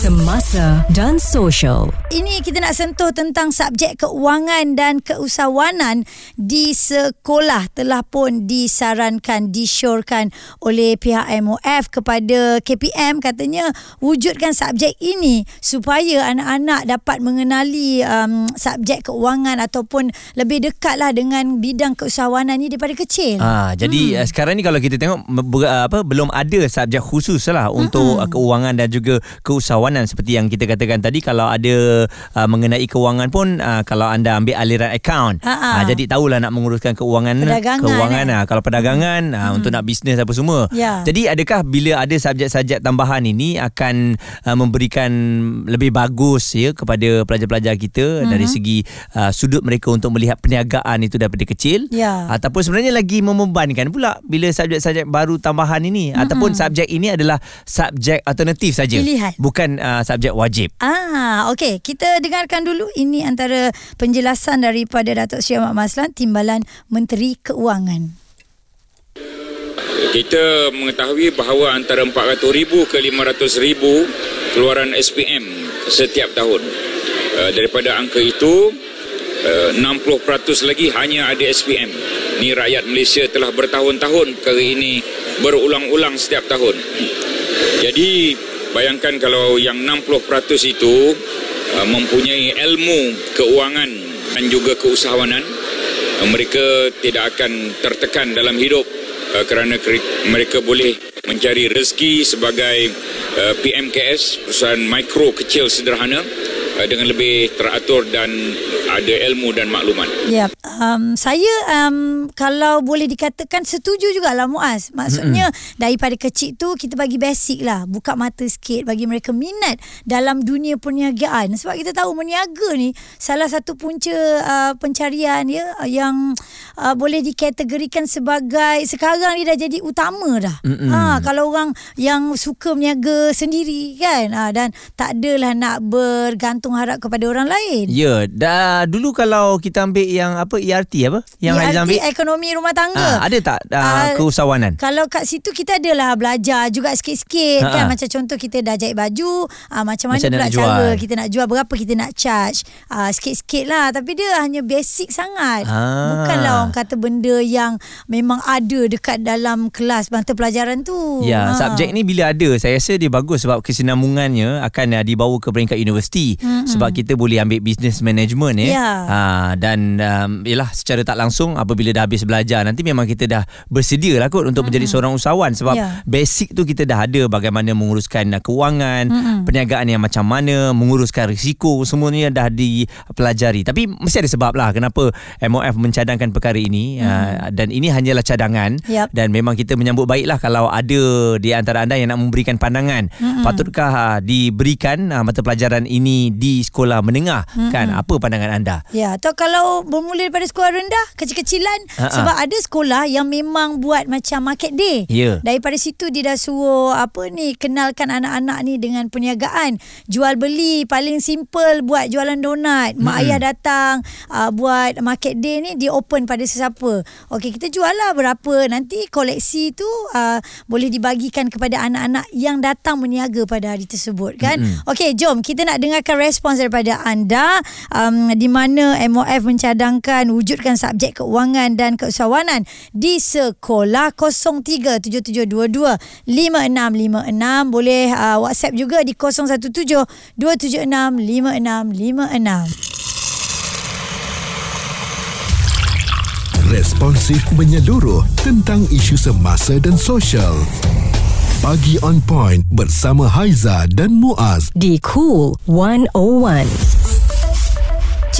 Semasa dan social. Ini kita nak sentuh tentang subjek keuangan dan keusahawanan di sekolah telah pun disarankan, disyorkan oleh pihak MOF kepada KPM katanya wujudkan subjek ini supaya anak-anak dapat mengenali um, subjek keuangan ataupun lebih dekatlah dengan bidang keusahawanan ini daripada kecil. Ah, jadi hmm. sekarang ni kalau kita tengok ber, apa belum ada subjek khusus lah untuk mm-hmm. keuangan dan juga keusahawanan seperti yang kita katakan tadi kalau ada uh, mengenai keuangan pun uh, kalau anda ambil aliran akaun uh, jadi tahulah nak menguruskan keuangan perdagangan, keuangan eh? uh, kalau perdagangan mm-hmm. uh, untuk nak bisnes apa semua yeah. jadi adakah bila ada subjek-subjek tambahan ini akan uh, memberikan lebih bagus ya kepada pelajar-pelajar kita mm-hmm. dari segi uh, sudut mereka untuk melihat perniagaan itu daripada kecil yeah. ataupun sebenarnya lagi membebankan pula bila subjek-subjek baru tambahan ini mm-hmm. ataupun subjek ini adalah subjek alternatif saja. Pilihan. Bukan uh, subjek wajib. Ah, okey. Kita dengarkan dulu ini antara penjelasan daripada Datuk Seri Ahmad Maslan, Timbalan Menteri Keuangan. Kita mengetahui bahawa antara 400,000 ke 500,000 keluaran SPM setiap tahun. Uh, daripada angka itu, uh, 60% lagi hanya ada SPM. Ni rakyat Malaysia telah bertahun-tahun perkara ini berulang-ulang setiap tahun. Jadi bayangkan kalau yang 60% itu uh, mempunyai ilmu keuangan dan juga keusahawanan, uh, mereka tidak akan tertekan dalam hidup uh, kerana mereka boleh mencari rezeki sebagai PMKS, perusahaan mikro kecil sederhana dengan lebih teratur dan ada ilmu dan maklumat. Ya, um, saya um, kalau boleh dikatakan setuju juga lah Muaz. Maksudnya mm-hmm. daripada kecil tu kita bagi basic lah, buka mata sikit bagi mereka minat dalam dunia perniagaan. Sebab kita tahu meniaga ni salah satu punca uh, pencarian ya yang uh, boleh dikategorikan sebagai sekarang ni dah jadi utama dah. Mm-hmm. Ha, kalau orang yang suka meniaga sendiri kan ha, dan tak adalah nak bergantung harap kepada orang lain. Ya, dah dulu kalau kita ambil yang apa ERT apa? Yang ERT ambil ekonomi rumah tangga. Uh, ada tak uh, uh, keusahawanan? Kalau kat situ kita adalah belajar juga sikit-sikit uh-huh. kan macam contoh kita dah jahit baju, uh, macam mana macam pula cara kita nak jual, berapa kita nak charge. Uh, sikit-sikit lah tapi dia hanya basic sangat. Uh. Bukanlah orang kata benda yang memang ada dekat dalam kelas mata pelajaran tu. Ya, uh. subjek ni bila ada saya rasa dia bagus sebab kesinambungannya akan uh, dibawa ke peringkat universiti mm-hmm. sebab kita boleh ambil business management ya. Yeah. Ha, dan um, yalah secara tak langsung apabila dah habis belajar nanti memang kita dah bersedia lah kot untuk mm-hmm. menjadi seorang usahawan sebab yeah. basic tu kita dah ada bagaimana menguruskan kewangan, mm-hmm. perniagaan yang macam mana, menguruskan risiko semuanya dah dipelajari. Tapi mesti ada sebab lah kenapa MOF mencadangkan perkara ini mm-hmm. uh, dan ini hanyalah cadangan yep. dan memang kita menyambut baiklah kalau ada di antara anda yang nak memberikan pandangan mm-hmm. patutkah uh, diberikan uh, mata pelajaran ini di sekolah menengah mm-hmm. kan apa pandangan anda? Ya, atau kalau bermula daripada sekolah rendah, kecil-kecilan Ha-ha. sebab ada sekolah yang memang buat macam market day. Ya. Daripada situ dia dah suruh apa ni kenalkan anak-anak ni dengan perniagaan, jual beli paling simple buat jualan donat. Mak hmm. ayah datang uh, buat market day ni dia open pada sesiapa. Okey, kita jual lah berapa nanti koleksi tu uh, boleh dibagikan kepada anak-anak yang datang meniaga pada hari tersebut kan. Hmm. Okey, jom kita nak dengarkan respons daripada anda. Um, di mana MOF mencadangkan wujudkan subjek keuangan dan keusahawanan di sekolah 0377225656 boleh uh, WhatsApp juga di 0172765656 Responsif menyeluruh tentang isu semasa dan sosial. Pagi on point bersama Haiza dan Muaz di Cool 101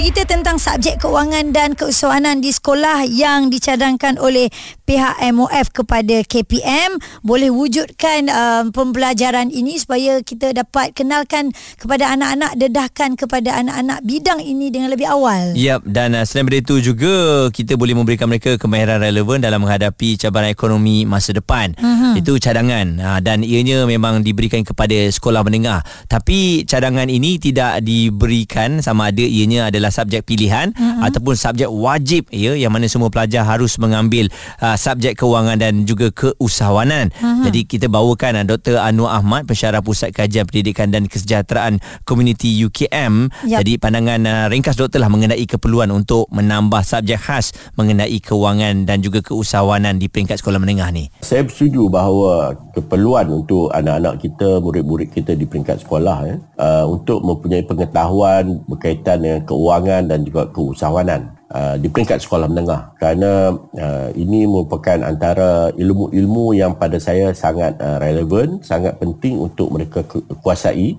cerita tentang subjek keuangan dan keusahawanan di sekolah yang dicadangkan oleh pihak MOF kepada KPM boleh wujudkan um, pembelajaran ini supaya kita dapat kenalkan kepada anak-anak dedahkan kepada anak-anak bidang ini dengan lebih awal. Yap dan uh, selain daripada itu juga kita boleh memberikan mereka kemahiran relevan dalam menghadapi cabaran ekonomi masa depan. Uh-huh. Itu cadangan uh, dan ianya memang diberikan kepada sekolah menengah. Tapi cadangan ini tidak diberikan sama ada ianya adalah subjek pilihan mm-hmm. ataupun subjek wajib ya yang mana semua pelajar harus mengambil uh, subjek kewangan dan juga keusahawanan. Mm-hmm. Jadi kita bawakan uh, Dr. Anwar Ahmad pensyarah Pusat Kajian Pendidikan dan Kesejahteraan Komuniti UKM. Yep. Jadi pandangan uh, ringkas doktor lah mengenai keperluan untuk menambah subjek khas mengenai kewangan dan juga keusahawanan di peringkat sekolah menengah ni. Saya setuju bahawa keperluan untuk anak-anak kita, murid-murid kita di peringkat sekolah ya, uh, untuk mempunyai pengetahuan berkaitan dengan keuangan dan juga keusahawanan uh, di peringkat sekolah menengah kerana uh, ini merupakan antara ilmu-ilmu yang pada saya sangat uh, relevan, sangat penting untuk mereka kuasai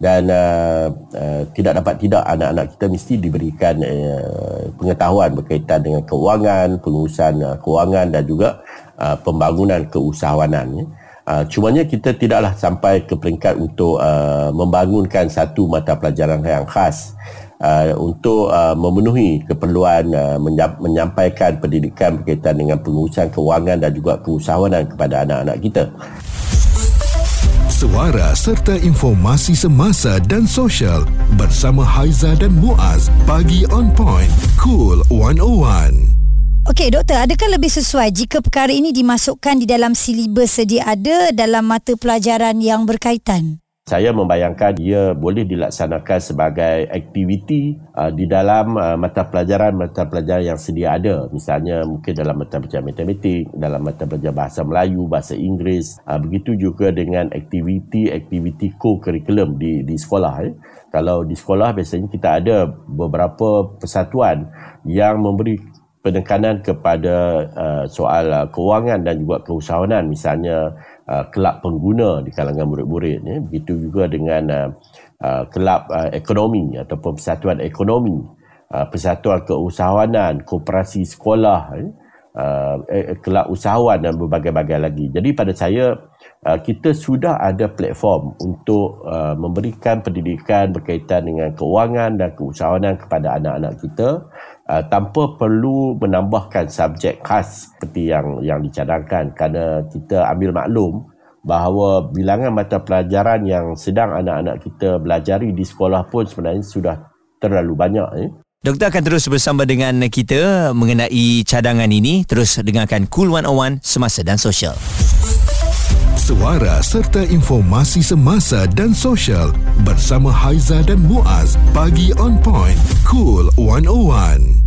dan uh, uh, tidak dapat tidak anak-anak kita mesti diberikan uh, pengetahuan berkaitan dengan keuangan, pengurusan uh, keuangan dan juga uh, pembangunan keusahawanan ya. Uh, cumanya kita tidaklah sampai ke peringkat untuk uh, membangunkan satu mata pelajaran yang khas uh, untuk uh, memenuhi keperluan uh, menyampaikan pendidikan berkaitan dengan pengurusan kewangan dan juga keusahawanan kepada anak-anak kita. Suara serta informasi semasa dan sosial bersama Haiza dan Muaz pagi on point cool 101. Okey doktor, adakah lebih sesuai jika perkara ini dimasukkan di dalam silibus sedia ada dalam mata pelajaran yang berkaitan? Saya membayangkan ia boleh dilaksanakan sebagai aktiviti uh, di dalam uh, mata pelajaran mata pelajaran yang sedia ada misalnya mungkin dalam mata pelajaran matematik dalam mata pelajaran bahasa Melayu bahasa Inggeris uh, begitu juga dengan aktiviti-aktiviti co-curriculum di di sekolah eh. kalau di sekolah biasanya kita ada beberapa persatuan yang memberi penekanan kepada uh, soal uh, kewangan dan juga keusahawanan misalnya uh, kelab pengguna di kalangan murid-murid ya. begitu juga dengan uh, uh, kelab uh, ekonomi ataupun persatuan ekonomi uh, persatuan keusahawanan koperasi sekolah ya. Uh, eh, kelab usahawan dan berbagai-bagai lagi jadi pada saya uh, kita sudah ada platform untuk uh, memberikan pendidikan berkaitan dengan keuangan dan keusahawanan kepada anak-anak kita uh, tanpa perlu menambahkan subjek khas seperti yang yang dicadangkan kerana kita ambil maklum bahawa bilangan mata pelajaran yang sedang anak-anak kita belajari di sekolah pun sebenarnya sudah terlalu banyak eh. Doktor akan terus bersama dengan kita mengenai cadangan ini. Terus dengarkan Cool 101 semasa dan sosial. Suara serta informasi semasa dan sosial bersama Haiza dan Muaz. Pagi on point Cool 101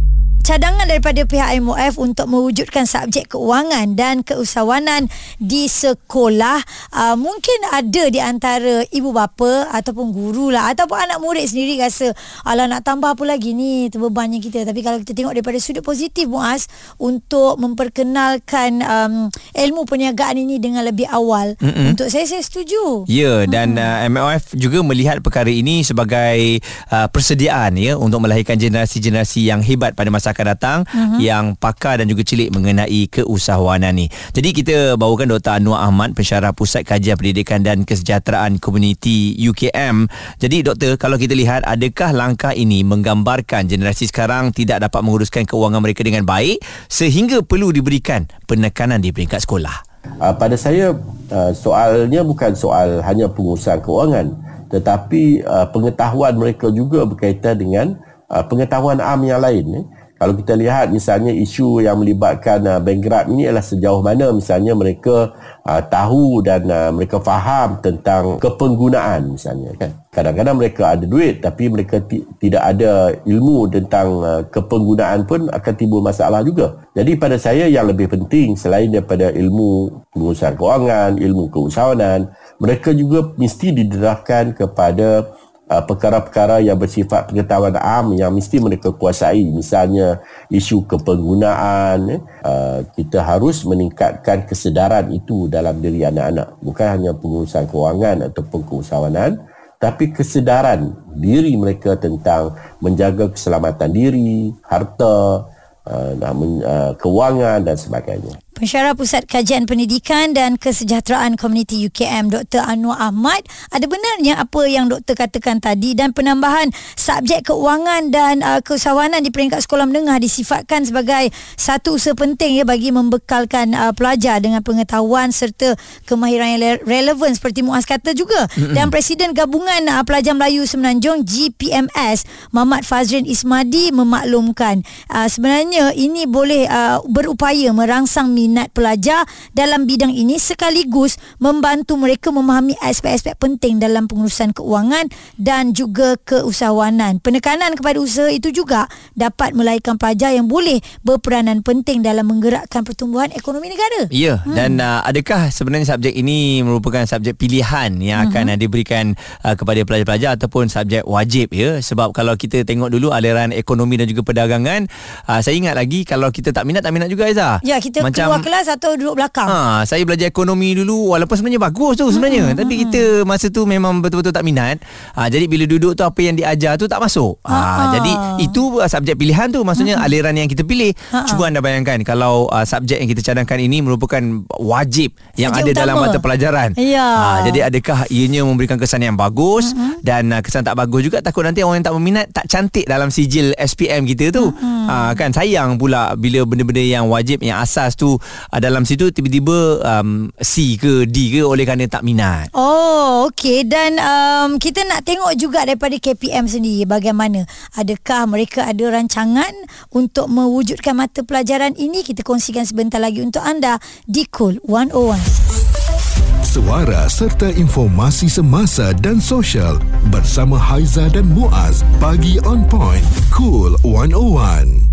cadangan daripada pihak MOF untuk mewujudkan subjek keuangan dan keusahawanan di sekolah uh, mungkin ada di antara ibu bapa ataupun guru lah ataupun anak murid sendiri rasa ala nak tambah apa lagi ni terbebannya kita tapi kalau kita tengok daripada sudut positif Muaz untuk memperkenalkan um, ilmu perniagaan ini dengan lebih awal Mm-mm. untuk saya saya setuju ya dan hmm. uh, MOF juga melihat perkara ini sebagai uh, persediaan ya untuk melahirkan generasi-generasi yang hebat pada masa akan datang uh-huh. yang pakar dan juga cilik mengenai keusahawanan ni. Jadi kita bawakan Dr. Anwar Ahmad pensyarah Pusat Kajian Pendidikan dan Kesejahteraan Komuniti UKM. Jadi doktor kalau kita lihat adakah langkah ini menggambarkan generasi sekarang tidak dapat menguruskan keuangan mereka dengan baik sehingga perlu diberikan penekanan di peringkat sekolah? Uh, pada saya uh, soalnya bukan soal hanya pengurusan keuangan tetapi uh, pengetahuan mereka juga berkaitan dengan uh, pengetahuan am yang lain eh kalau kita lihat misalnya isu yang melibatkan uh, bank grab ini adalah sejauh mana misalnya mereka uh, tahu dan uh, mereka faham tentang kepenggunaan misalnya kan? Kadang-kadang mereka ada duit tapi mereka ti- tidak ada ilmu tentang uh, kepenggunaan pun akan timbul masalah juga. Jadi pada saya yang lebih penting selain daripada ilmu pengurusan kewangan ilmu keusahawanan mereka juga mesti didedahkan kepada Uh, perkara-perkara yang bersifat pengetahuan am yang mesti mereka kuasai. Misalnya isu kepenggunaan eh, uh, kita harus meningkatkan kesedaran itu dalam diri anak-anak. Bukan hanya pengurusan kewangan ataupun keusahawanan tapi kesedaran diri mereka tentang menjaga keselamatan diri harta uh, kewangan dan sebagainya Pensyarah Pusat Kajian Pendidikan dan Kesejahteraan Komuniti UKM Dr. Anwar Ahmad ada benarnya apa yang doktor katakan tadi dan penambahan subjek keuangan dan uh, keusahawanan di peringkat sekolah menengah disifatkan sebagai satu usaha penting ya bagi membekalkan uh, pelajar dengan pengetahuan serta kemahiran yang le- relevan seperti Muaz kata juga mm-hmm. dan Presiden Gabungan uh, Pelajar Melayu Semenanjung GPMS Muhammad Fazrin Ismadi memaklumkan uh, sebenarnya ini boleh uh, berupaya merangsang minat pelajar dalam bidang ini sekaligus membantu mereka memahami aspek-aspek penting dalam pengurusan keuangan dan juga keusahawanan. Penekanan kepada usaha itu juga dapat melahirkan pelajar yang boleh berperanan penting dalam menggerakkan pertumbuhan ekonomi negara. Ya, hmm. dan uh, adakah sebenarnya subjek ini merupakan subjek pilihan yang akan hmm. uh, diberikan uh, kepada pelajar-pelajar ataupun subjek wajib ya? Sebab kalau kita tengok dulu aliran ekonomi dan juga perdagangan, uh, saya ingat lagi kalau kita tak minat tak minat juga Aiza. Ya, kita Macam, keluar kelas atau duduk belakang. Ha, saya belajar ekonomi dulu walaupun sebenarnya bagus tu sebenarnya. Hmm, Tapi hmm. kita masa tu memang betul-betul tak minat. Ha, jadi bila duduk tu apa yang diajar tu tak masuk. Ha, ha. jadi itu uh, subjek pilihan tu maksudnya hmm. aliran yang kita pilih. Ha, Cuba anda bayangkan kalau uh, subjek yang kita cadangkan ini merupakan wajib yang subjek ada utama. dalam mata pelajaran. Ya. Ha, jadi adakah ianya memberikan kesan yang bagus hmm. dan uh, kesan tak bagus juga takut nanti orang yang tak berminat tak cantik dalam sijil SPM kita tu. Hmm. Ha, kan sayang pula bila benda-benda yang wajib yang asas tu uh, dalam situ tiba-tiba um, C ke D ke oleh kerana tak minat. Oh, okey. Dan um, kita nak tengok juga daripada KPM sendiri bagaimana adakah mereka ada rancangan untuk mewujudkan mata pelajaran ini? Kita kongsikan sebentar lagi untuk anda di Cool 101 suara serta informasi semasa dan sosial bersama Haiza dan Muaz bagi on point cool 101